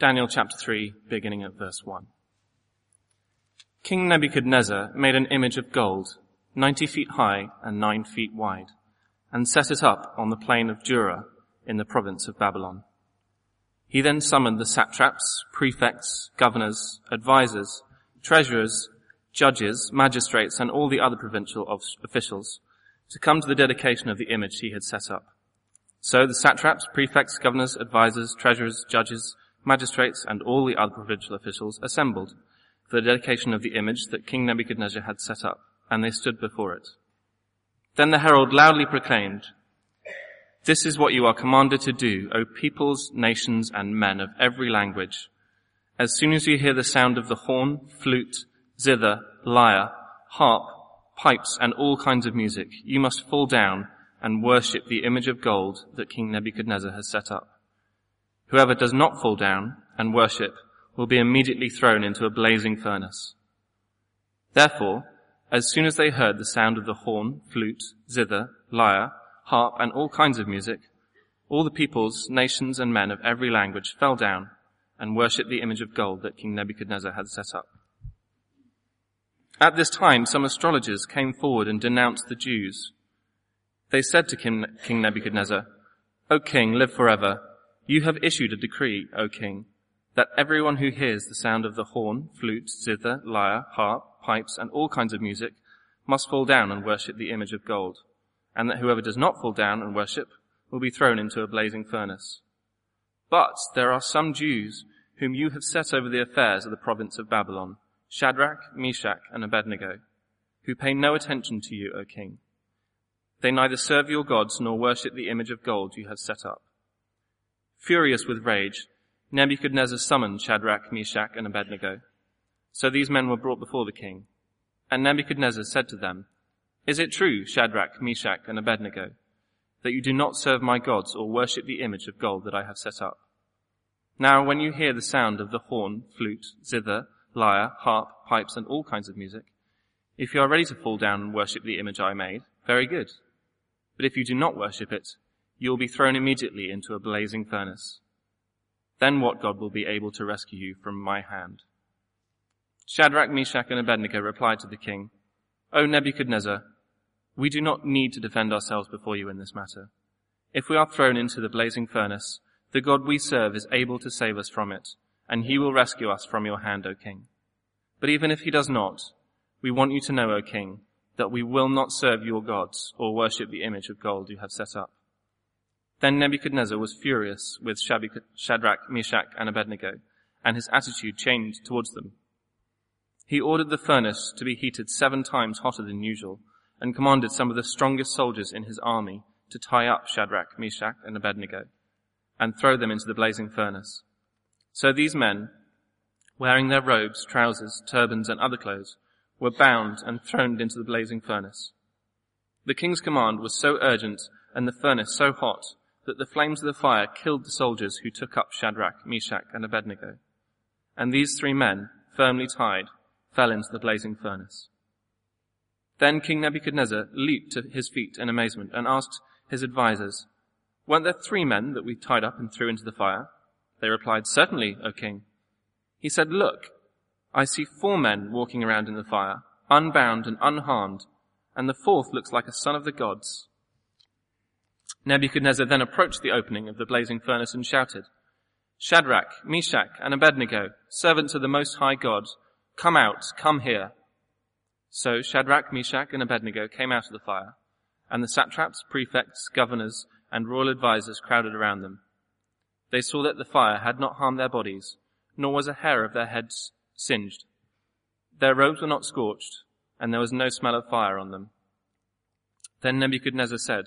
Daniel chapter 3, beginning at verse 1. King Nebuchadnezzar made an image of gold, 90 feet high and 9 feet wide, and set it up on the plain of Dura in the province of Babylon. He then summoned the satraps, prefects, governors, advisers, treasurers, judges, magistrates, and all the other provincial officials to come to the dedication of the image he had set up. So the satraps, prefects, governors, advisers, treasurers, judges, magistrates, and all the other provincial officials assembled for the dedication of the image that King Nebuchadnezzar had set up, and they stood before it. Then the herald loudly proclaimed, This is what you are commanded to do, O peoples, nations, and men of every language. As soon as you hear the sound of the horn, flute, zither, lyre, harp, pipes, and all kinds of music, you must fall down and worship the image of gold that King Nebuchadnezzar has set up. Whoever does not fall down and worship will be immediately thrown into a blazing furnace. Therefore, as soon as they heard the sound of the horn, flute, zither, lyre, harp, and all kinds of music, all the peoples, nations, and men of every language fell down and worshipped the image of gold that King Nebuchadnezzar had set up. At this time, some astrologers came forward and denounced the Jews. They said to King Nebuchadnezzar, O king, live forever. You have issued a decree, O king, that everyone who hears the sound of the horn, flute, zither, lyre, harp, pipes, and all kinds of music must fall down and worship the image of gold, and that whoever does not fall down and worship will be thrown into a blazing furnace. But there are some Jews whom you have set over the affairs of the province of Babylon, Shadrach, Meshach, and Abednego, who pay no attention to you, O king. They neither serve your gods nor worship the image of gold you have set up. Furious with rage, Nebuchadnezzar summoned Shadrach, Meshach, and Abednego. So these men were brought before the king. And Nebuchadnezzar said to them, Is it true, Shadrach, Meshach, and Abednego, that you do not serve my gods or worship the image of gold that I have set up? Now when you hear the sound of the horn, flute, zither, lyre, harp, pipes, and all kinds of music, if you are ready to fall down and worship the image I made, very good. But if you do not worship it, you will be thrown immediately into a blazing furnace. Then what God will be able to rescue you from my hand? Shadrach, Meshach, and Abednego replied to the king, O Nebuchadnezzar, we do not need to defend ourselves before you in this matter. If we are thrown into the blazing furnace, the God we serve is able to save us from it, and he will rescue us from your hand, O king. But even if he does not, we want you to know, O king, that we will not serve your gods or worship the image of gold you have set up. Then Nebuchadnezzar was furious with Shadrach, Meshach, and Abednego, and his attitude changed towards them. He ordered the furnace to be heated seven times hotter than usual, and commanded some of the strongest soldiers in his army to tie up Shadrach, Meshach, and Abednego, and throw them into the blazing furnace. So these men, wearing their robes, trousers, turbans, and other clothes, were bound and thrown into the blazing furnace. The king's command was so urgent and the furnace so hot that the flames of the fire killed the soldiers who took up Shadrach, Meshach, and Abednego. And these three men, firmly tied, fell into the blazing furnace. Then King Nebuchadnezzar leaped to his feet in amazement and asked his advisers, Weren't there three men that we tied up and threw into the fire? They replied, Certainly, O king. He said, Look, I see four men walking around in the fire, unbound and unharmed, and the fourth looks like a son of the gods. Nebuchadnezzar then approached the opening of the blazing furnace and shouted, Shadrach, Meshach, and Abednego, servants of the Most High God, come out, come here. So Shadrach, Meshach, and Abednego came out of the fire, and the satraps, prefects, governors, and royal advisers crowded around them. They saw that the fire had not harmed their bodies, nor was a hair of their heads singed. Their robes were not scorched, and there was no smell of fire on them. Then Nebuchadnezzar said,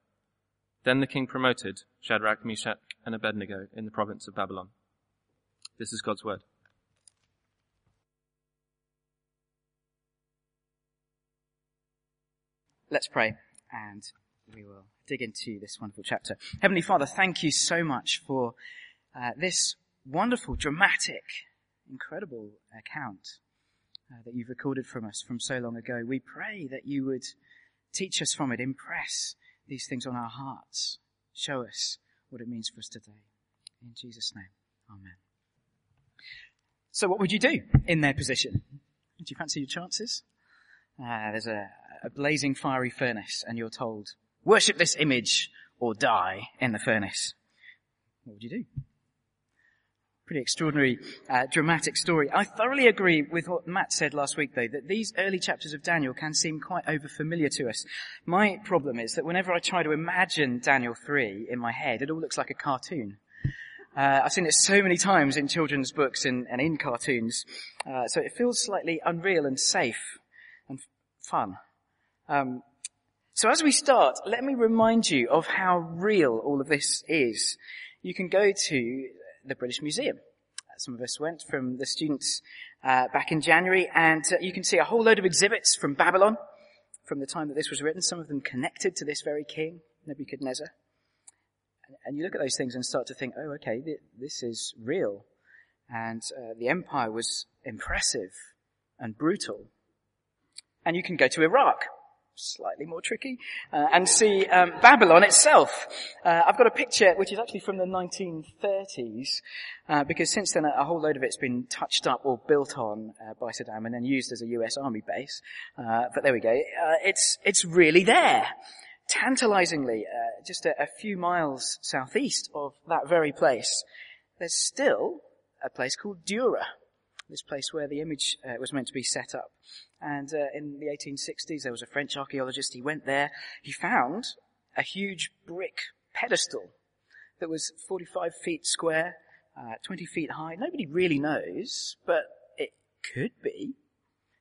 Then the king promoted Shadrach, Meshach, and Abednego in the province of Babylon. This is God's word. Let's pray and we will dig into this wonderful chapter. Heavenly Father, thank you so much for uh, this wonderful, dramatic, incredible account uh, that you've recorded from us from so long ago. We pray that you would teach us from it, impress these things on our hearts, show us what it means for us today. In Jesus' name, Amen. So what would you do in their position? Do you fancy your chances? Uh, there's a, a blazing fiery furnace and you're told, worship this image or die in the furnace. What would you do? Pretty extraordinary, uh, dramatic story. I thoroughly agree with what Matt said last week though, that these early chapters of Daniel can seem quite overfamiliar to us. My problem is that whenever I try to imagine Daniel 3 in my head, it all looks like a cartoon. Uh, I've seen it so many times in children's books and, and in cartoons, uh, so it feels slightly unreal and safe and f- fun. Um, so as we start, let me remind you of how real all of this is. You can go to the British Museum. Uh, some of us went from the students uh, back in January, and uh, you can see a whole load of exhibits from Babylon, from the time that this was written. Some of them connected to this very king, Nebuchadnezzar and you look at those things and start to think, oh, okay, th- this is real. And uh, the empire was impressive and brutal. And you can go to Iraq, slightly more tricky, uh, and see um, Babylon itself. Uh, I've got a picture which is actually from the 1930s, uh, because since then a whole load of it's been touched up or built on uh, by Saddam and then used as a U.S. Army base. Uh, but there we go. it's it's really there tantalizingly, uh, just a, a, few miles southeast of that very place, there's still a place called Dura, this place where the image uh, was meant to be set up. And uh, in the 1860s, there was a French archaeologist. He went there. He found a huge brick pedestal that was 45 feet square, uh, 20 feet high. Nobody really knows, but it could be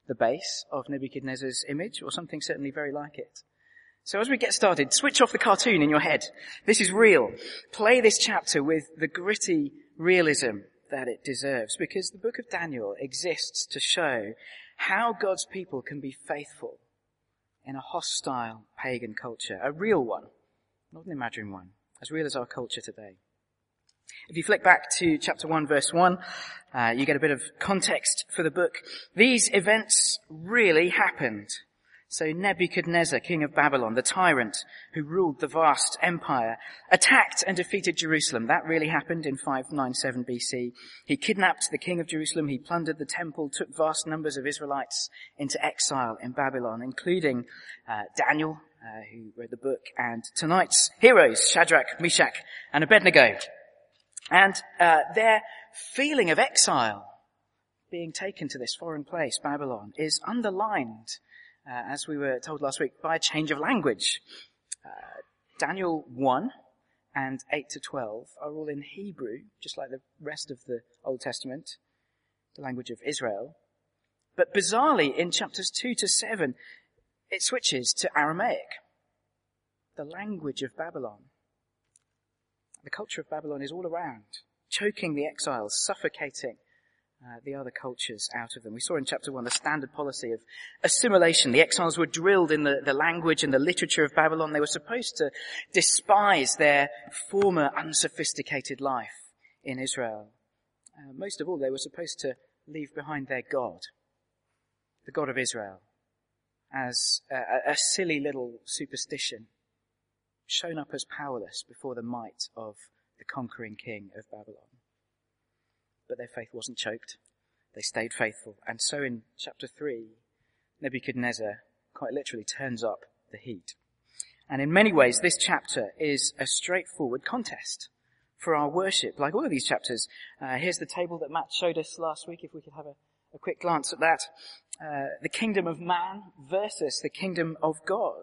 the base of Nebuchadnezzar's image, or something certainly very like it. So as we get started, switch off the cartoon in your head. This is real. Play this chapter with the gritty realism that it deserves because the book of Daniel exists to show how God's people can be faithful in a hostile pagan culture, a real one, not an imaginary one, as real as our culture today. If you flick back to chapter 1 verse 1, uh, you get a bit of context for the book. These events really happened. So Nebuchadnezzar, king of Babylon, the tyrant who ruled the vast empire, attacked and defeated Jerusalem. That really happened in 597 BC. He kidnapped the king of Jerusalem. He plundered the temple, took vast numbers of Israelites into exile in Babylon, including uh, Daniel, uh, who wrote the book, and tonight's heroes, Shadrach, Meshach, and Abednego. And uh, their feeling of exile, being taken to this foreign place, Babylon, is underlined uh, as we were told last week, by a change of language. Uh, Daniel 1 and 8 to 12 are all in Hebrew, just like the rest of the Old Testament, the language of Israel. But bizarrely, in chapters 2 to 7, it switches to Aramaic, the language of Babylon. The culture of Babylon is all around, choking the exiles, suffocating uh, the other cultures out of them. We saw in chapter one the standard policy of assimilation. The exiles were drilled in the, the language and the literature of Babylon. They were supposed to despise their former unsophisticated life in Israel. Uh, most of all, they were supposed to leave behind their God, the God of Israel, as a, a silly little superstition, shown up as powerless before the might of the conquering king of Babylon but their faith wasn't choked. They stayed faithful. And so in chapter 3, Nebuchadnezzar quite literally turns up the heat. And in many ways, this chapter is a straightforward contest for our worship. Like all of these chapters, uh, here's the table that Matt showed us last week, if we could have a, a quick glance at that. Uh, the kingdom of man versus the kingdom of God.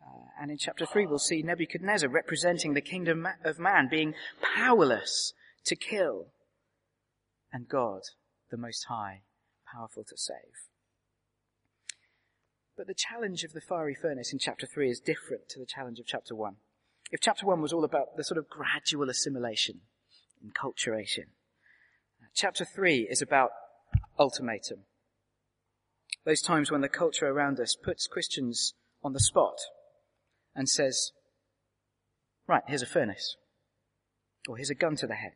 Uh, and in chapter 3, we'll see Nebuchadnezzar representing the kingdom of man being powerless to kill and God, the Most High, powerful to save. But the challenge of the fiery furnace in chapter 3 is different to the challenge of chapter 1. If chapter 1 was all about the sort of gradual assimilation, enculturation, chapter 3 is about ultimatum. Those times when the culture around us puts Christians on the spot and says, right, here's a furnace. Or here's a gun to the head.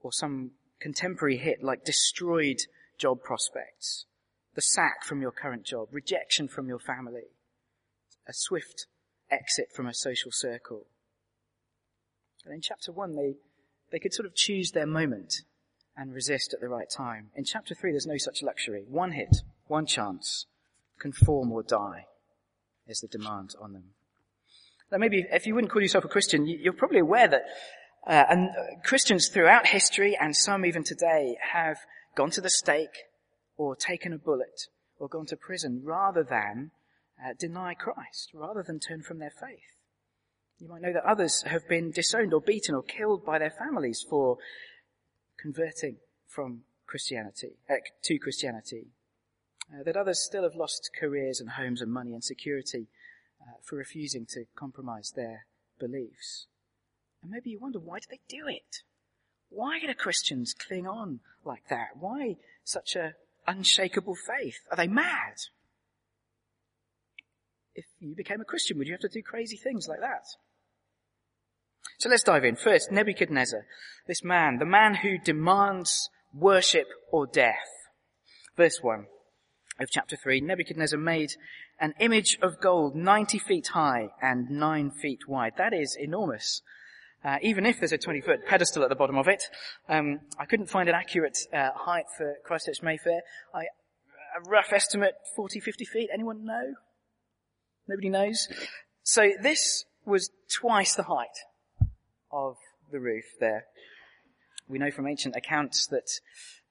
Or some contemporary hit like destroyed job prospects, the sack from your current job, rejection from your family, a swift exit from a social circle. And in chapter one, they, they could sort of choose their moment and resist at the right time. In chapter three, there's no such luxury. One hit, one chance, conform or die is the demand on them. Now maybe if you wouldn't call yourself a Christian, you're probably aware that uh, and uh, Christians throughout history and some even today have gone to the stake or taken a bullet or gone to prison rather than uh, deny Christ, rather than turn from their faith. You might know that others have been disowned or beaten or killed by their families for converting from Christianity, uh, to Christianity. Uh, that others still have lost careers and homes and money and security uh, for refusing to compromise their beliefs. And maybe you wonder, why do they do it? Why do Christians cling on like that? Why such a unshakable faith? Are they mad? If you became a Christian, would you have to do crazy things like that? So let's dive in. First, Nebuchadnezzar, this man, the man who demands worship or death. Verse 1 of chapter 3, Nebuchadnezzar made an image of gold 90 feet high and 9 feet wide. That is enormous. Uh, even if there's a 20 foot pedestal at the bottom of it, um, I couldn't find an accurate uh, height for Christchurch Mayfair. I, a rough estimate, 40, 50 feet. Anyone know? Nobody knows. So this was twice the height of the roof there. We know from ancient accounts that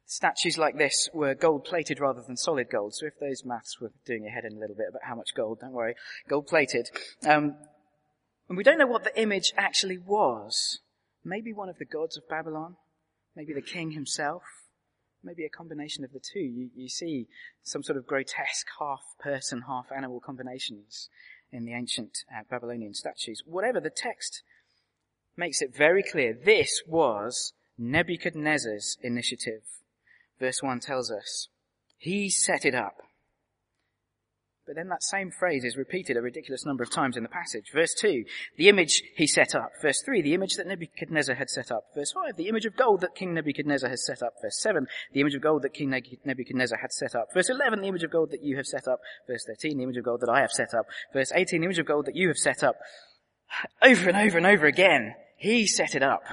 statues like this were gold plated rather than solid gold. So if those maths were doing your head in a little bit about how much gold, don't worry, gold plated. Um, and we don't know what the image actually was. Maybe one of the gods of Babylon, maybe the king himself, maybe a combination of the two. You, you see some sort of grotesque half person, half animal combinations in the ancient uh, Babylonian statues. Whatever the text makes it very clear, this was Nebuchadnezzar's initiative. Verse 1 tells us, he set it up. But then that same phrase is repeated a ridiculous number of times in the passage. Verse 2, the image he set up. Verse 3, the image that Nebuchadnezzar had set up. Verse 5, the image of gold that King Nebuchadnezzar has set up. Verse 7, the image of gold that King Nebuchadnezzar had set up. Verse 11, the image of gold that you have set up. Verse 13, the image of gold that I have set up. Verse 18, the image of gold that you have set up. Over and over and over again, he set it up.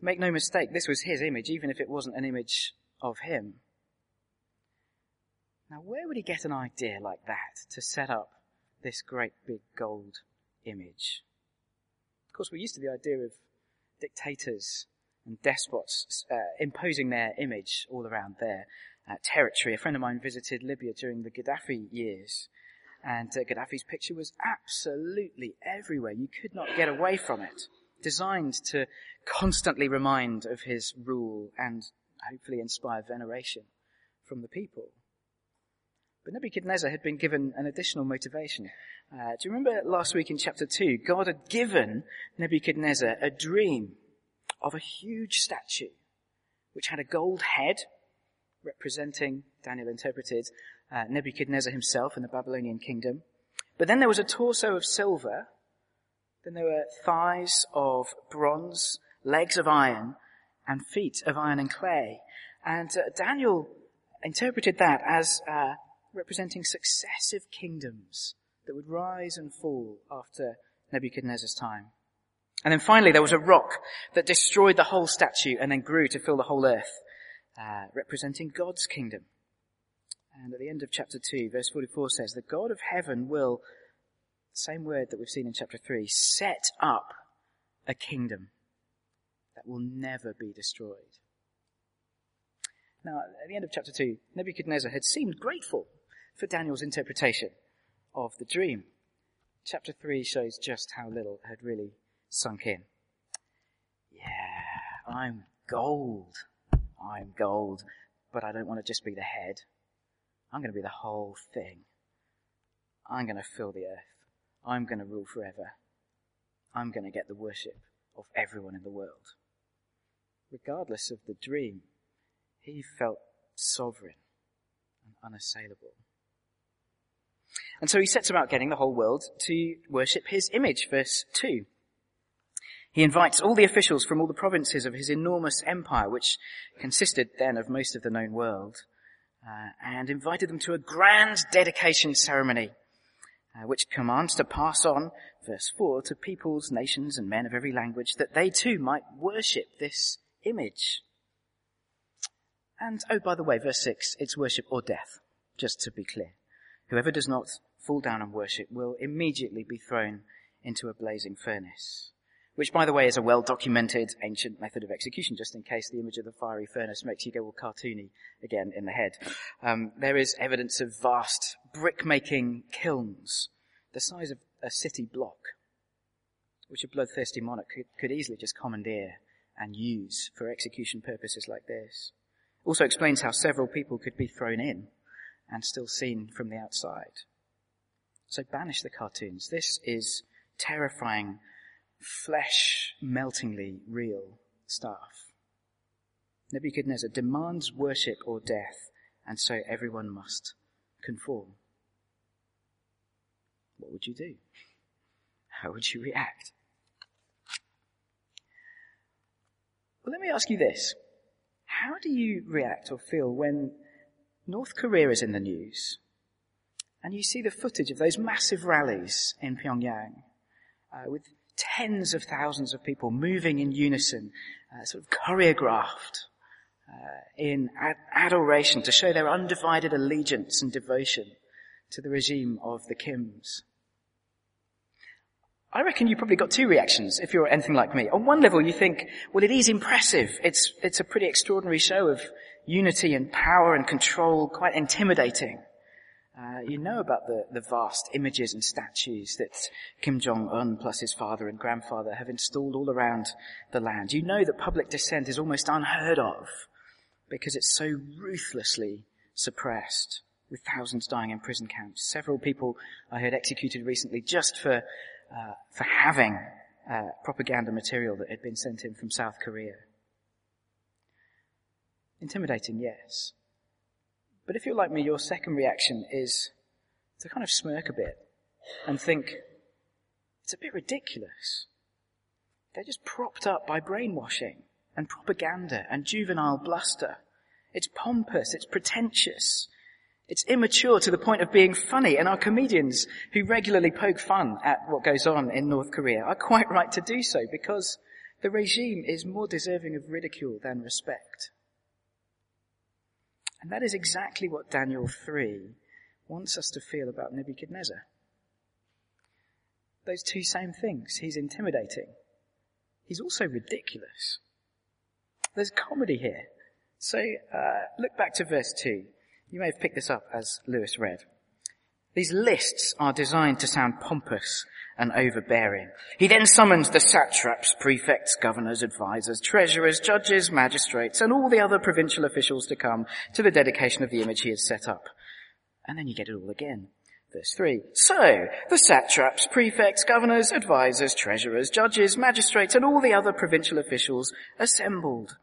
Make no mistake, this was his image, even if it wasn't an image of him. Now, where would he get an idea like that to set up this great big gold image? Of course, we're used to the idea of dictators and despots uh, imposing their image all around their uh, territory. A friend of mine visited Libya during the Gaddafi years, and uh, Gaddafi's picture was absolutely everywhere. You could not get away from it. Designed to constantly remind of his rule and hopefully inspire veneration from the people. But Nebuchadnezzar had been given an additional motivation. Uh, do you remember last week in chapter 2? God had given Nebuchadnezzar a dream of a huge statue which had a gold head representing, Daniel interpreted, uh, Nebuchadnezzar himself in the Babylonian kingdom. But then there was a torso of silver. Then there were thighs of bronze, legs of iron, and feet of iron and clay. And uh, Daniel interpreted that as uh, representing successive kingdoms that would rise and fall after Nebuchadnezzar's time. And then finally there was a rock that destroyed the whole statue and then grew to fill the whole earth, uh, representing God's kingdom. And at the end of chapter 2, verse 44 says, the God of heaven will, same word that we've seen in chapter 3, set up a kingdom that will never be destroyed. Now, at the end of chapter 2, Nebuchadnezzar had seemed grateful for Daniel's interpretation of the dream. Chapter 3 shows just how little had really sunk in. Yeah, I'm gold. I'm gold. But I don't want to just be the head. I'm going to be the whole thing. I'm going to fill the earth. I'm going to rule forever. I'm going to get the worship of everyone in the world. Regardless of the dream, he felt sovereign and unassailable. And so he sets about getting the whole world to worship his image, verse 2. He invites all the officials from all the provinces of his enormous empire, which consisted then of most of the known world, uh, and invited them to a grand dedication ceremony, uh, which commands to pass on, verse 4, to peoples, nations, and men of every language, that they too might worship this image. And, oh, by the way, verse 6, it's worship or death, just to be clear. Whoever does not fall down and worship will immediately be thrown into a blazing furnace. Which, by the way, is a well documented ancient method of execution, just in case the image of the fiery furnace makes you go all cartoony again in the head. Um, there is evidence of vast brick making kilns, the size of a city block, which a bloodthirsty monarch could, could easily just commandeer and use for execution purposes like this. Also explains how several people could be thrown in and still seen from the outside. So banish the cartoons. This is terrifying, flesh meltingly real stuff. Nebuchadnezzar demands worship or death, and so everyone must conform. What would you do? How would you react? Well, let me ask you this. How do you react or feel when North Korea is in the news and you see the footage of those massive rallies in Pyongyang uh, with tens of thousands of people moving in unison, uh, sort of choreographed uh, in ad- adoration to show their undivided allegiance and devotion to the regime of the Kims. I reckon you probably got two reactions if you're anything like me. On one level, you think, well, it is impressive. It's, it's a pretty extraordinary show of unity and power and control, quite intimidating. Uh, you know about the, the vast images and statues that Kim Jong-un plus his father and grandfather have installed all around the land. You know that public dissent is almost unheard of because it's so ruthlessly suppressed with thousands dying in prison camps. Several people I heard executed recently just for, uh, for having uh, propaganda material that had been sent in from South Korea. Intimidating, yes. But if you're like me, your second reaction is to kind of smirk a bit and think, it's a bit ridiculous. They're just propped up by brainwashing and propaganda and juvenile bluster. It's pompous, it's pretentious, it's immature to the point of being funny, and our comedians who regularly poke fun at what goes on in North Korea are quite right to do so because the regime is more deserving of ridicule than respect. And that is exactly what Daniel 3 wants us to feel about Nebuchadnezzar. Those two same things. He's intimidating. He's also ridiculous. There's comedy here. So, uh, look back to verse 2. You may have picked this up as Lewis read. These lists are designed to sound pompous and overbearing. He then summons the satraps, prefects, governors, advisors, treasurers, judges, magistrates, and all the other provincial officials to come to the dedication of the image he has set up. And then you get it all again. Verse 3. So, the satraps, prefects, governors, advisors, treasurers, judges, magistrates, and all the other provincial officials assembled.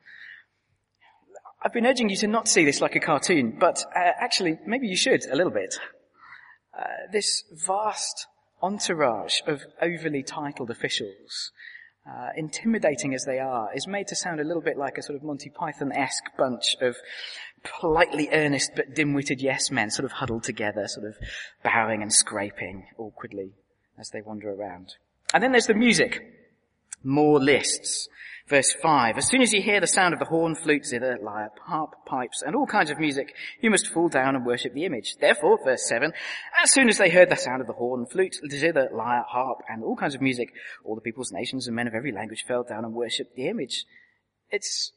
I've been urging you to not see this like a cartoon, but uh, actually, maybe you should a little bit. Uh, this vast entourage of overly titled officials, uh, intimidating as they are, is made to sound a little bit like a sort of Monty Python-esque bunch of politely earnest but dim-witted yes men sort of huddled together, sort of bowing and scraping awkwardly as they wander around. And then there's the music. More lists. Verse 5, as soon as you hear the sound of the horn, flute, zither, lyre, harp, pipes, and all kinds of music, you must fall down and worship the image. Therefore, verse 7, as soon as they heard the sound of the horn, flute, zither, lyre, harp, and all kinds of music, all the peoples, nations, and men of every language fell down and worshipped the image. It's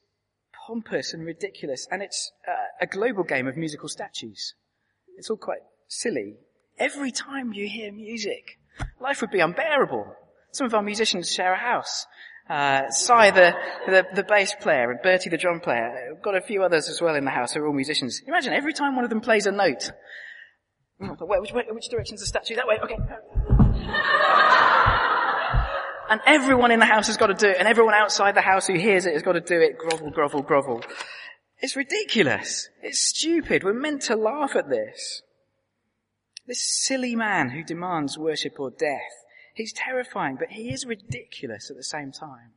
pompous and ridiculous, and it's uh, a global game of musical statues. It's all quite silly. Every time you hear music, life would be unbearable. Some of our musicians share a house. Uh, Cy, the, the, the, bass player, and Bertie, the drum player. We've got a few others as well in the house who are all musicians. Imagine every time one of them plays a note. Wait, which, which direction's the statue? That way, okay. and everyone in the house has got to do it, and everyone outside the house who hears it has got to do it. Grovel, grovel, grovel. It's ridiculous. It's stupid. We're meant to laugh at this. This silly man who demands worship or death, he's terrifying, but he is ridiculous at the same time.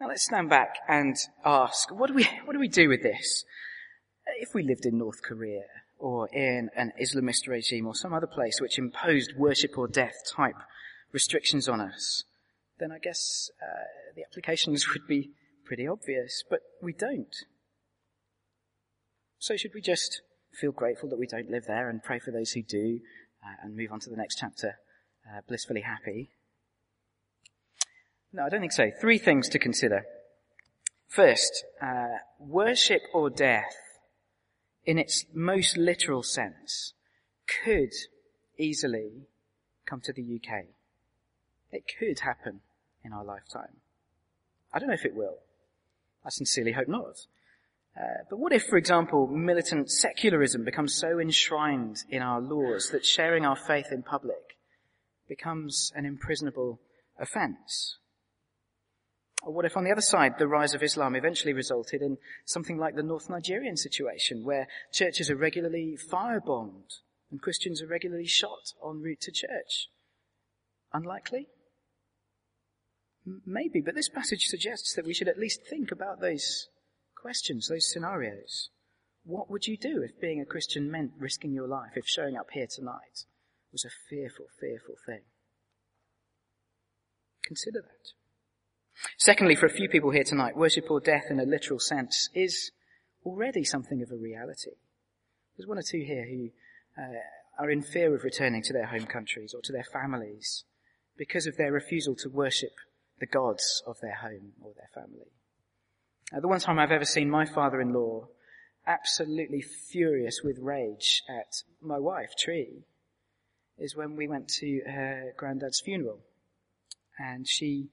Now let's stand back and ask, what do we, what do we do with this? If we lived in North Korea or in an Islamist regime or some other place which imposed worship or death type restrictions on us, then I guess uh, the applications would be pretty obvious, but we don't. So should we just feel grateful that we don't live there and pray for those who do uh, and move on to the next chapter uh, blissfully happy? No, I don't think so. Three things to consider. First, uh, worship or death, in its most literal sense, could easily come to the UK. It could happen in our lifetime. I don't know if it will. I sincerely hope not. Uh, but what if, for example, militant secularism becomes so enshrined in our laws that sharing our faith in public becomes an imprisonable offence? Or what if on the other side, the rise of Islam eventually resulted in something like the North Nigerian situation, where churches are regularly firebombed and Christians are regularly shot en route to church? Unlikely? Maybe, but this passage suggests that we should at least think about those questions, those scenarios. What would you do if being a Christian meant risking your life, if showing up here tonight was a fearful, fearful thing? Consider that. Secondly, for a few people here tonight, worship or death in a literal sense is already something of a reality. There's one or two here who uh, are in fear of returning to their home countries or to their families because of their refusal to worship the gods of their home or their family. Uh, the one time I've ever seen my father-in-law absolutely furious with rage at my wife, Tree, is when we went to her granddad's funeral. And she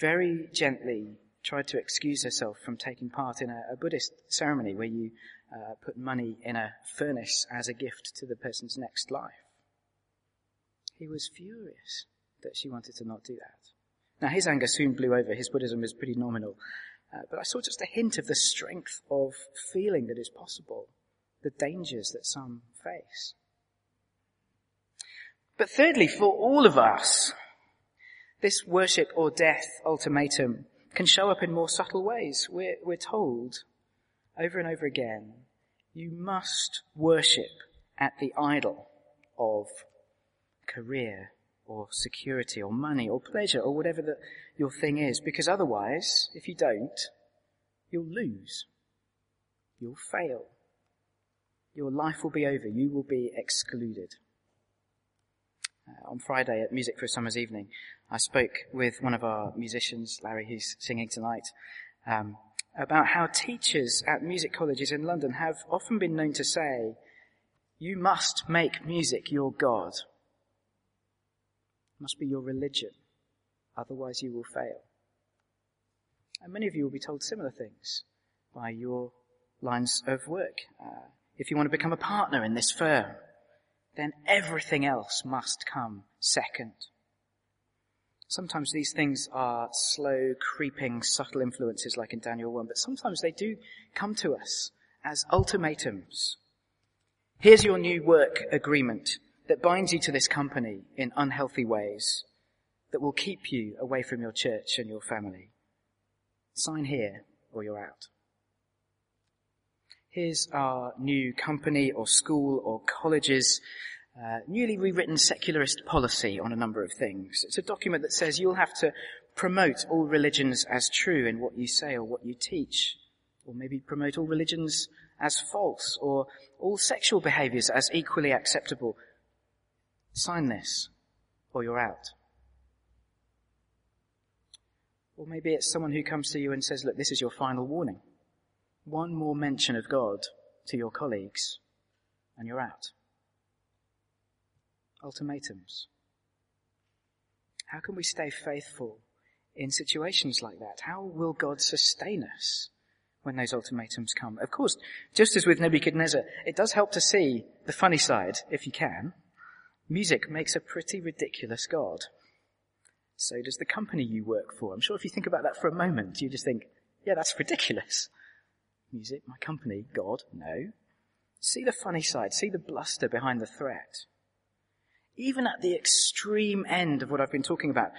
very gently tried to excuse herself from taking part in a, a Buddhist ceremony where you uh, put money in a furnace as a gift to the person's next life. He was furious that she wanted to not do that. Now his anger soon blew over. His Buddhism was pretty nominal. Uh, but I saw just a hint of the strength of feeling that is possible, the dangers that some face. But thirdly, for all of us, this worship or death ultimatum can show up in more subtle ways. We're, we're told over and over again, you must worship at the idol of career or security or money or pleasure or whatever the, your thing is. Because otherwise, if you don't, you'll lose. You'll fail. Your life will be over. You will be excluded. Uh, on Friday at Music for a Summer's Evening, I spoke with one of our musicians, Larry, who's singing tonight, um, about how teachers at music colleges in London have often been known to say, you must make music your God It must be your religion. Otherwise you will fail. And many of you will be told similar things by your lines of work. Uh, if you want to become a partner in this firm, then everything else must come second. Sometimes these things are slow, creeping, subtle influences like in Daniel 1, but sometimes they do come to us as ultimatums. Here's your new work agreement that binds you to this company in unhealthy ways that will keep you away from your church and your family. Sign here or you're out. Here's our new company or school or college's uh, newly rewritten secularist policy on a number of things. It's a document that says you'll have to promote all religions as true in what you say or what you teach, or maybe promote all religions as false, or all sexual behaviors as equally acceptable, Sign this, or you're out. Or maybe it's someone who comes to you and says, look, this is your final warning. One more mention of God to your colleagues, and you're out. Ultimatums. How can we stay faithful in situations like that? How will God sustain us when those ultimatums come? Of course, just as with Nebuchadnezzar, it does help to see the funny side, if you can. Music makes a pretty ridiculous God. So does the company you work for. I'm sure if you think about that for a moment, you just think, yeah, that's ridiculous. Music, my company, God, no. See the funny side. See the bluster behind the threat. Even at the extreme end of what I've been talking about.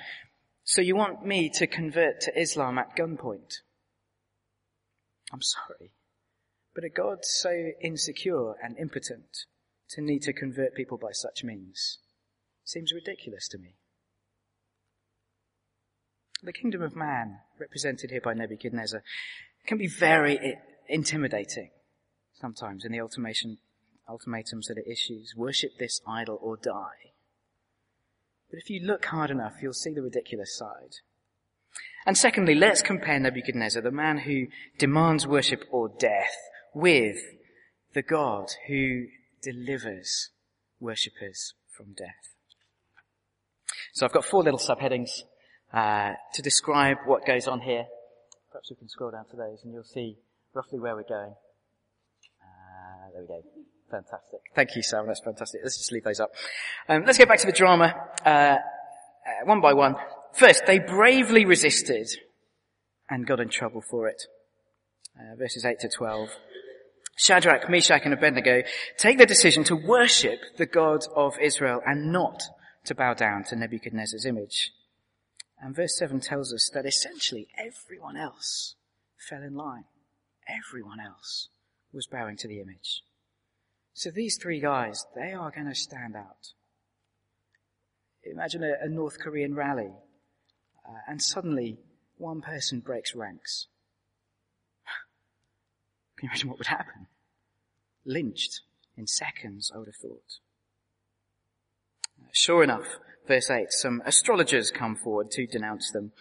So you want me to convert to Islam at gunpoint? I'm sorry. But a God so insecure and impotent to need to convert people by such means seems ridiculous to me. The kingdom of man, represented here by Nebuchadnezzar, can be very intimidating sometimes in the ultimatum, ultimatums that it issues. Worship this idol or die. But if you look hard enough, you'll see the ridiculous side. And secondly, let's compare Nebuchadnezzar, the man who demands worship or death, with the God who delivers worshippers from death. So I've got four little subheadings uh, to describe what goes on here. Perhaps we can scroll down to those and you'll see roughly where we're going. Uh, there we go. Fantastic. Thank you, Sam. That's fantastic. Let's just leave those up. Um, let's get back to the drama, uh, uh, one by one. First, they bravely resisted and got in trouble for it. Uh, verses 8 to 12. Shadrach, Meshach and Abednego take the decision to worship the God of Israel and not to bow down to Nebuchadnezzar's image. And verse 7 tells us that essentially everyone else fell in line. Everyone else was bowing to the image. So these three guys, they are going to stand out. Imagine a, a North Korean rally, uh, and suddenly one person breaks ranks. Can you imagine what would happen? Lynched in seconds, I would have thought. Sure enough, verse 8, some astrologers come forward to denounce them.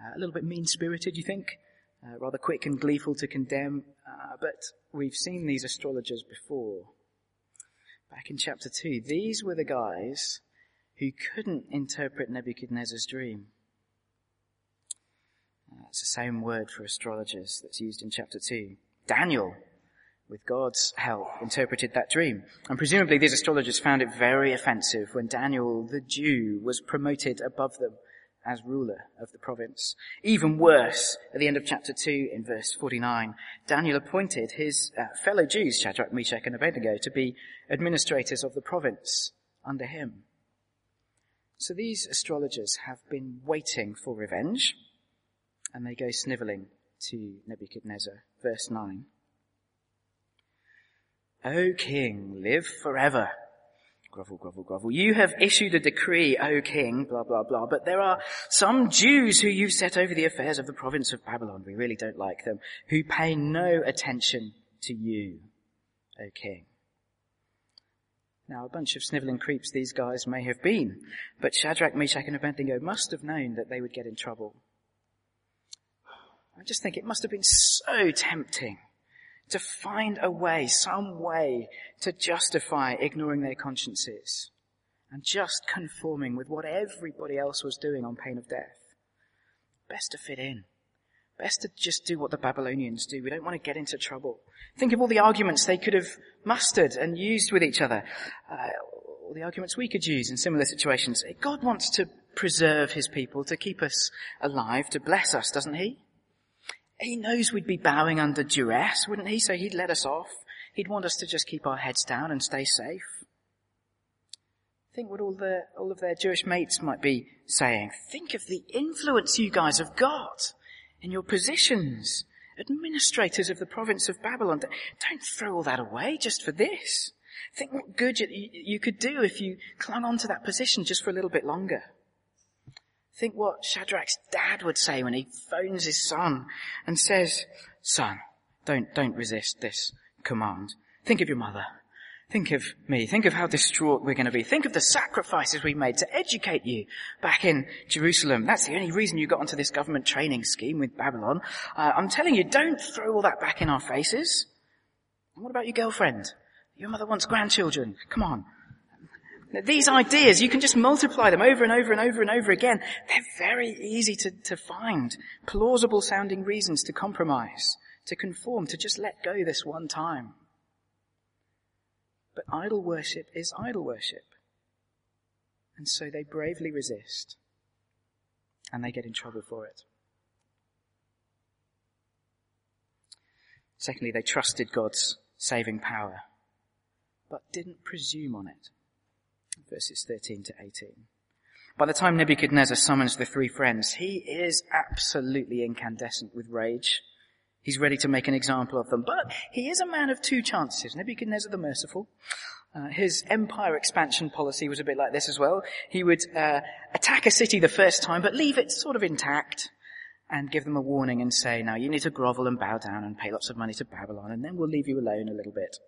Uh, a little bit mean-spirited, you think? Uh, rather quick and gleeful to condemn, uh, but we've seen these astrologers before. Back in chapter 2, these were the guys who couldn't interpret Nebuchadnezzar's dream. Uh, it's the same word for astrologers that's used in chapter 2. Daniel, with God's help, interpreted that dream. And presumably these astrologers found it very offensive when Daniel, the Jew, was promoted above them as ruler of the province. Even worse, at the end of chapter 2 in verse 49, Daniel appointed his uh, fellow Jews, Shadrach, Meshach and Abednego, to be administrators of the province under him. So these astrologers have been waiting for revenge, and they go sniveling to Nebuchadnezzar. Verse 9. O king, live forever. Grovel, grovel, grovel. You have issued a decree, O king, blah, blah, blah, but there are some Jews who you've set over the affairs of the province of Babylon. We really don't like them, who pay no attention to you, O king. Now, a bunch of sniveling creeps these guys may have been, but Shadrach, Meshach, and Abednego must have known that they would get in trouble. I just think it must have been so tempting to find a way, some way to justify ignoring their consciences and just conforming with what everybody else was doing on pain of death. Best to fit in. Best to just do what the Babylonians do. We don't want to get into trouble. Think of all the arguments they could have mustered and used with each other. Uh, all the arguments we could use in similar situations. God wants to preserve his people, to keep us alive, to bless us, doesn't he? He knows we'd be bowing under duress, wouldn't he? So he'd let us off. He'd want us to just keep our heads down and stay safe. Think what all the, all of their Jewish mates might be saying. Think of the influence you guys have got in your positions. Administrators of the province of Babylon. Don't throw all that away just for this. Think what good you, you could do if you clung on to that position just for a little bit longer. Think what Shadrach's dad would say when he phones his son and says, son, don't, don't resist this command. Think of your mother. Think of me. Think of how distraught we're going to be. Think of the sacrifices we made to educate you back in Jerusalem. That's the only reason you got onto this government training scheme with Babylon. Uh, I'm telling you, don't throw all that back in our faces. And what about your girlfriend? Your mother wants grandchildren. Come on. These ideas, you can just multiply them over and over and over and over again. They're very easy to, to find. Plausible sounding reasons to compromise, to conform, to just let go this one time. But idol worship is idol worship. And so they bravely resist. And they get in trouble for it. Secondly, they trusted God's saving power. but didn't presume on it. Verses 13 to 18. By the time Nebuchadnezzar summons the three friends, he is absolutely incandescent with rage. He's ready to make an example of them, but he is a man of two chances. Nebuchadnezzar the merciful. Uh, his empire expansion policy was a bit like this as well. He would uh, attack a city the first time, but leave it sort of intact and give them a warning and say, now you need to grovel and bow down and pay lots of money to Babylon and then we'll leave you alone a little bit.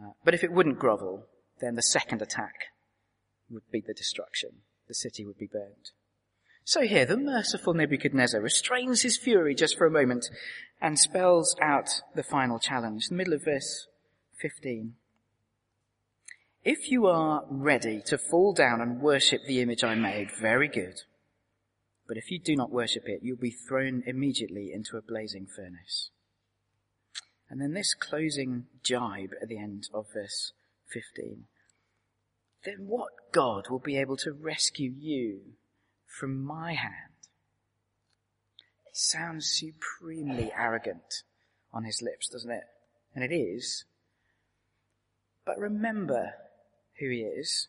Uh, but if it wouldn't grovel, then the second attack would be the destruction. The city would be burned. So here, the merciful Nebuchadnezzar restrains his fury just for a moment and spells out the final challenge. The middle of verse 15. If you are ready to fall down and worship the image I made, very good. But if you do not worship it, you'll be thrown immediately into a blazing furnace. And then this closing jibe at the end of verse 15. Then what God will be able to rescue you from my hand? It sounds supremely arrogant on his lips, doesn't it? And it is. But remember who he is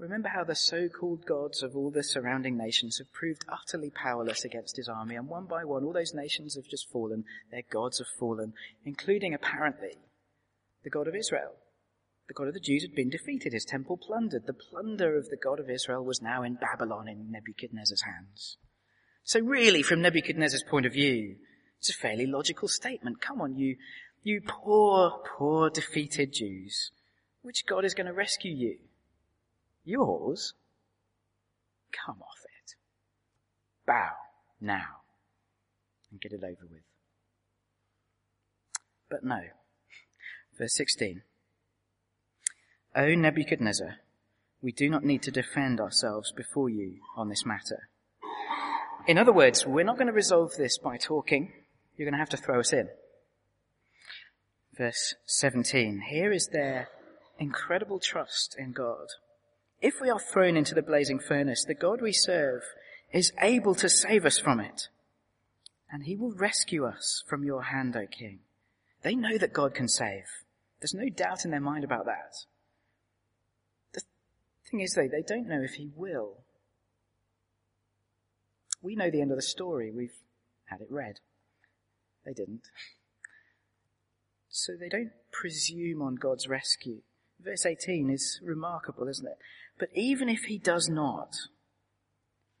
Remember how the so-called gods of all the surrounding nations have proved utterly powerless against his army, and one by one all those nations have just fallen, their gods have fallen, including apparently the God of Israel. The God of the Jews had been defeated, his temple plundered. The plunder of the God of Israel was now in Babylon in Nebuchadnezzar's hands. So really, from Nebuchadnezzar's point of view, it's a fairly logical statement. Come on, you, you poor, poor defeated Jews. Which God is going to rescue you? Yours? Come off it. Bow now and get it over with. But no. Verse 16. O Nebuchadnezzar, we do not need to defend ourselves before you on this matter. In other words, we're not going to resolve this by talking. You're going to have to throw us in. Verse 17. Here is their incredible trust in God. If we are thrown into the blazing furnace, the God we serve is able to save us from it. And he will rescue us from your hand, O king. They know that God can save. There's no doubt in their mind about that. Thing is though, they don't know if he will. We know the end of the story. We've had it read. They didn't. So they don't presume on God's rescue. Verse 18 is remarkable, isn't it? But even if he does not,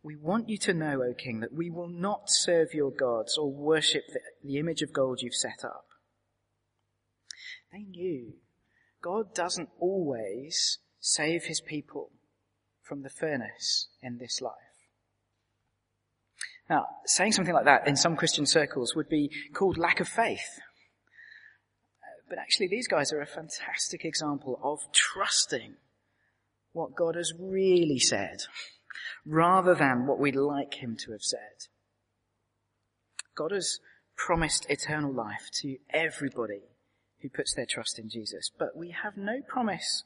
we want you to know, O king, that we will not serve your gods or worship the, the image of gold you've set up. They knew God doesn't always save his people from the furnace in this life. Now, saying something like that in some Christian circles would be called lack of faith. But actually, these guys are a fantastic example of trusting what God has really said rather than what we'd like him to have said. God has promised eternal life to everybody who puts their trust in Jesus, but we have no promise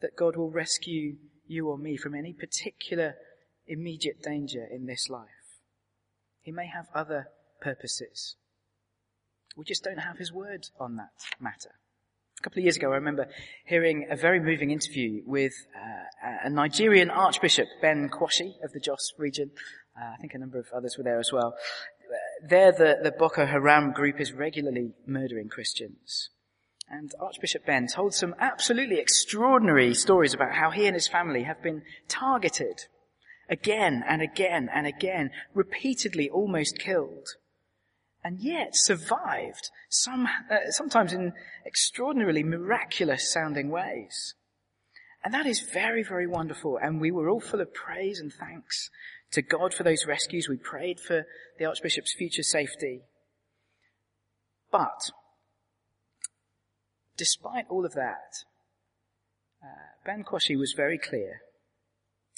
that God will rescue you or me from any particular immediate danger in this life. He may have other purposes. We just don't have his word on that matter. A couple of years ago, I remember hearing a very moving interview with uh, a Nigerian Archbishop, Ben Kwashi of the Jos region. Uh, I think a number of others were there as well. There, the, the Boko Haram group is regularly murdering Christians. And Archbishop Ben told some absolutely extraordinary stories about how he and his family have been targeted again and again and again, repeatedly almost killed and yet survived, some, uh, sometimes in extraordinarily miraculous sounding ways. And that is very, very wonderful. And we were all full of praise and thanks to God for those rescues. We prayed for the Archbishop's future safety. But, despite all of that, uh, Ben Kwashi was very clear.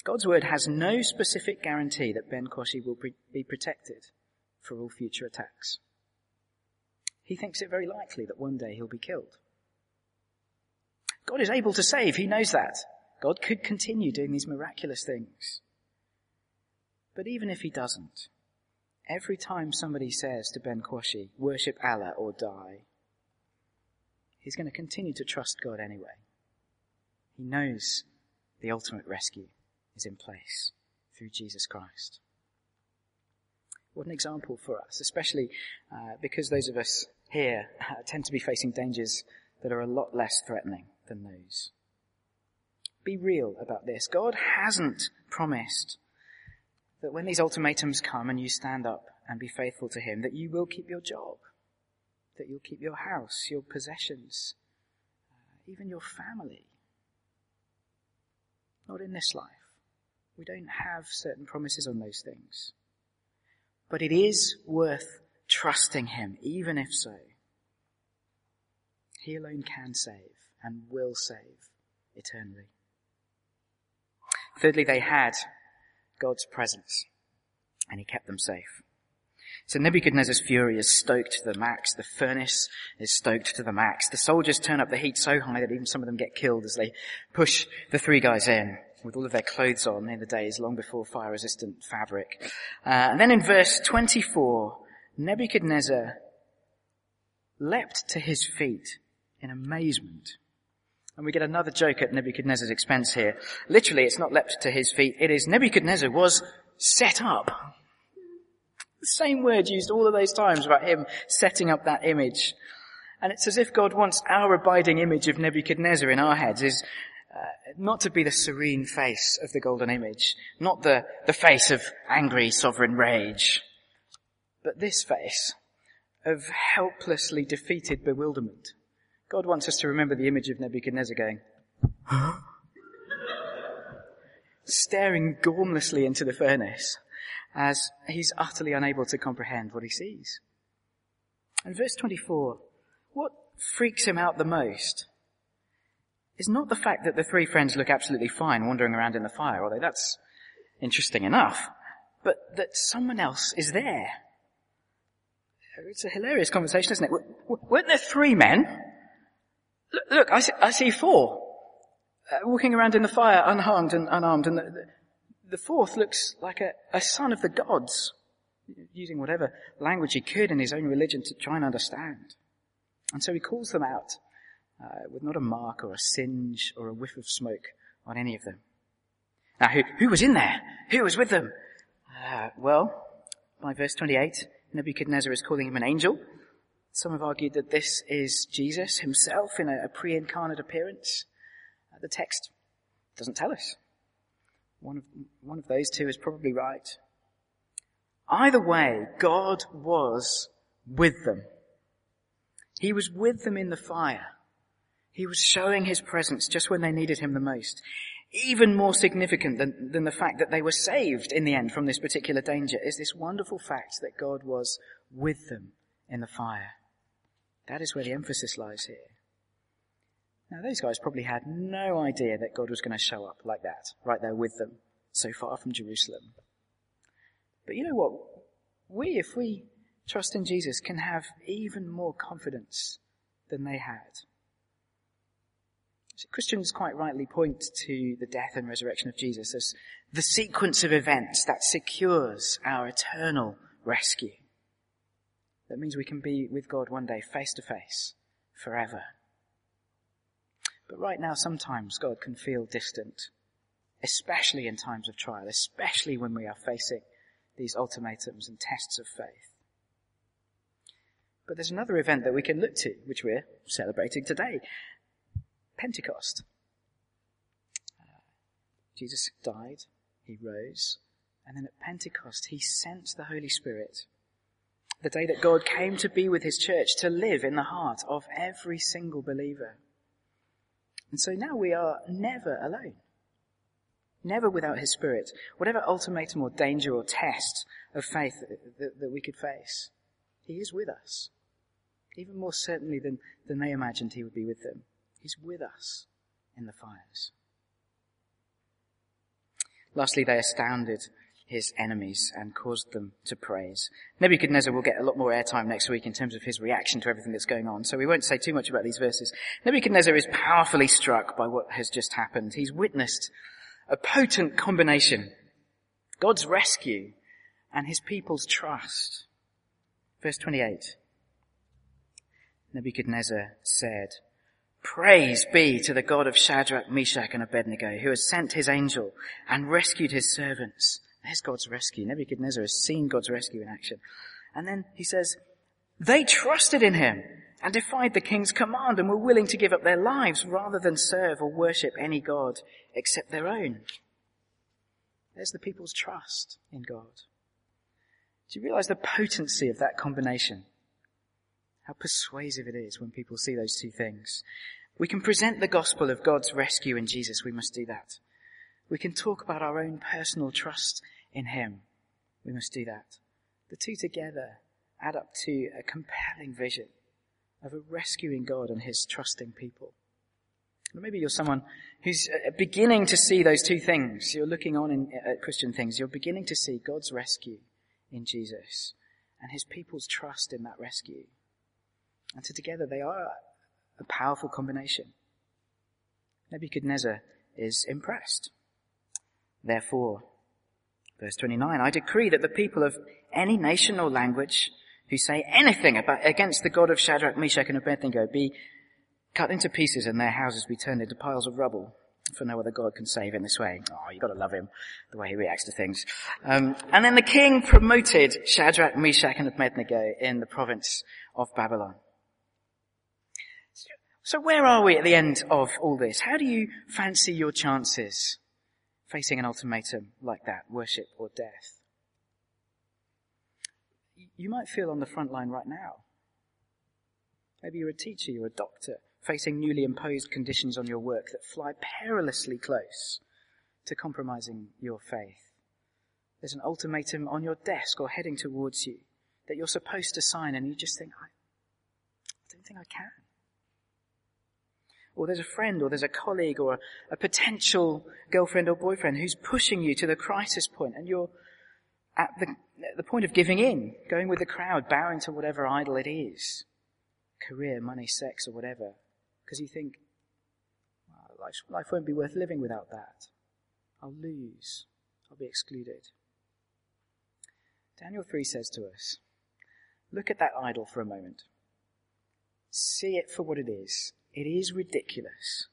God's word has no specific guarantee that Ben Kwashi will pre- be protected for all future attacks. He thinks it very likely that one day he'll be killed. God is able to save. He knows that. God could continue doing these miraculous things. But even if he doesn't, every time somebody says to Ben Kwashi, worship Allah or die, he's going to continue to trust God anyway. He knows the ultimate rescue is in place through Jesus Christ. What an example for us, especially uh, because those of us here uh, tend to be facing dangers that are a lot less threatening than those. Be real about this. God hasn't promised that when these ultimatums come and you stand up and be faithful to Him, that you will keep your job, that you'll keep your house, your possessions, uh, even your family. Not in this life. We don't have certain promises on those things. But it is worth trusting Him, even if so. He alone can save and will save eternally. Thirdly, they had God's presence and he kept them safe. So Nebuchadnezzar's fury is stoked to the max. The furnace is stoked to the max. The soldiers turn up the heat so high that even some of them get killed as they push the three guys in with all of their clothes on in the days long before fire resistant fabric. Uh, and then in verse 24, Nebuchadnezzar leapt to his feet in amazement. And we get another joke at Nebuchadnezzar's expense here. Literally, it's not leapt to his feet. It is Nebuchadnezzar was set up. The same word used all of those times about him setting up that image. And it's as if God wants our abiding image of Nebuchadnezzar in our heads is uh, not to be the serene face of the golden image, not the, the face of angry sovereign rage, but this face of helplessly defeated bewilderment. God wants us to remember the image of Nebuchadnezzar going, staring gormlessly into the furnace as he's utterly unable to comprehend what he sees. And verse 24, what freaks him out the most is not the fact that the three friends look absolutely fine wandering around in the fire, although that's interesting enough, but that someone else is there. It's a hilarious conversation, isn't it? Weren't there three men? Look, look I, see, I see four uh, walking around in the fire unharmed and unarmed, and the, the, the fourth looks like a, a son of the gods, using whatever language he could in his own religion to try and understand. And so he calls them out uh, with not a mark or a singe or a whiff of smoke on any of them. Now, who, who was in there? Who was with them? Uh, well, by verse 28, Nebuchadnezzar is calling him an angel. Some have argued that this is Jesus himself in a, a pre-incarnate appearance. Uh, the text doesn't tell us. One of, one of those two is probably right. Either way, God was with them. He was with them in the fire. He was showing his presence just when they needed him the most. Even more significant than, than the fact that they were saved in the end from this particular danger is this wonderful fact that God was with them in the fire. That is where the emphasis lies here. Now those guys probably had no idea that God was going to show up like that, right there with them, so far from Jerusalem. But you know what? We, if we trust in Jesus, can have even more confidence than they had. So Christians quite rightly point to the death and resurrection of Jesus as the sequence of events that secures our eternal rescue. That means we can be with God one day face to face forever. But right now, sometimes God can feel distant, especially in times of trial, especially when we are facing these ultimatums and tests of faith. But there's another event that we can look to, which we're celebrating today. Pentecost. Uh, Jesus died, he rose, and then at Pentecost he sent the Holy Spirit. The day that God came to be with his church, to live in the heart of every single believer. And so now we are never alone. Never without his spirit. Whatever ultimatum or danger or test of faith that, that we could face, he is with us. Even more certainly than, than they imagined he would be with them. He's with us in the fires. Lastly, they astounded his enemies and caused them to praise. Nebuchadnezzar will get a lot more airtime next week in terms of his reaction to everything that's going on, so we won't say too much about these verses. Nebuchadnezzar is powerfully struck by what has just happened. He's witnessed a potent combination. God's rescue and his people's trust. Verse 28. Nebuchadnezzar said, Praise be to the God of Shadrach, Meshach and Abednego who has sent his angel and rescued his servants. There's God's rescue. Nebuchadnezzar has seen God's rescue in action. And then he says, they trusted in him and defied the king's command and were willing to give up their lives rather than serve or worship any God except their own. There's the people's trust in God. Do you realize the potency of that combination? How persuasive it is when people see those two things. We can present the gospel of God's rescue in Jesus. We must do that. We can talk about our own personal trust in Him. We must do that. The two together add up to a compelling vision of a rescuing God and His trusting people. Maybe you're someone who's uh, beginning to see those two things. You're looking on in, at Christian things. You're beginning to see God's rescue in Jesus and His people's trust in that rescue. And so together they are a powerful combination. Nebuchadnezzar is impressed. Therefore, verse 29, I decree that the people of any nation or language who say anything about, against the God of Shadrach, Meshach, and Abednego be cut into pieces and their houses be turned into piles of rubble. For no other God can save in this way. Oh, you've got to love him, the way he reacts to things. Um, and then the king promoted Shadrach, Meshach, and Abednego in the province of Babylon. So where are we at the end of all this? How do you fancy your chances facing an ultimatum like that, worship or death? You might feel on the front line right now. Maybe you're a teacher, you're a doctor, facing newly imposed conditions on your work that fly perilously close to compromising your faith. There's an ultimatum on your desk or heading towards you that you're supposed to sign and you just think, I, don't think I can. Or there's a friend or there's a colleague or a, potential girlfriend or boyfriend who's pushing you to the crisis point and you're at the, at the point of giving in, going with the crowd, bowing to whatever idol it is. Career, money, sex, or whatever. Because you think, well, life, life won't be worth living without that. I'll lose. I'll be excluded. Daniel 3 says to us, look at that idol for a moment. See it for what it is. It is ridiculous.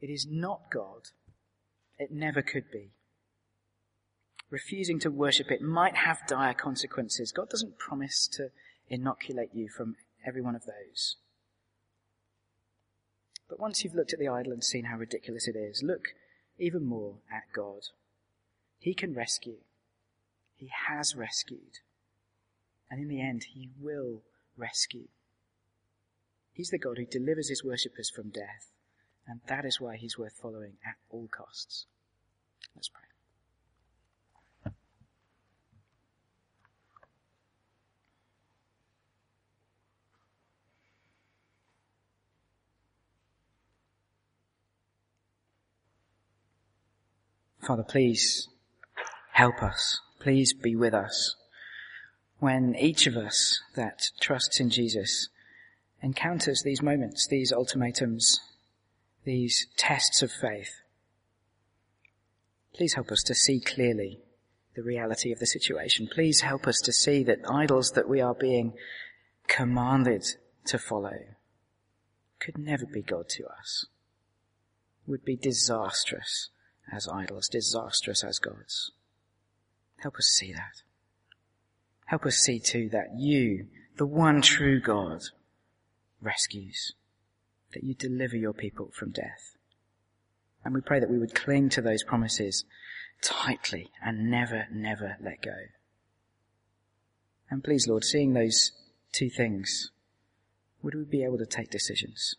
It is not God. It never could be. Refusing to worship it might have dire consequences. God doesn't promise to inoculate you from every one of those. But once you've looked at the idol and seen how ridiculous it is, look even more at God. He can rescue. He has rescued. And in the end, He will rescue. He's the God who delivers his worshippers from death, and that is why he's worth following at all costs. Let's pray. Father, please help us. Please be with us. When each of us that trusts in Jesus encounters these moments, these ultimatums, these tests of faith. Please help us to see clearly the reality of the situation. Please help us to see that idols that we are being commanded to follow could never be God to us, would be disastrous as idols, disastrous as gods. Help us see that. Help us see too that you, the one true God, rescues, that you deliver your people from death. And we pray that we would cling to those promises tightly and never, never let go. And please, Lord, seeing those two things, would we be able to take decisions?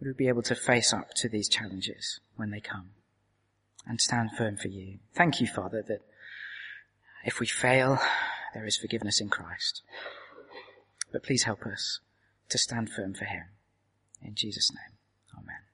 Would we be able to face up to these challenges when they come and stand firm for you? Thank you, Father, that if we fail, there is forgiveness in Christ. But please help us to stand firm for him. In Jesus' name, amen.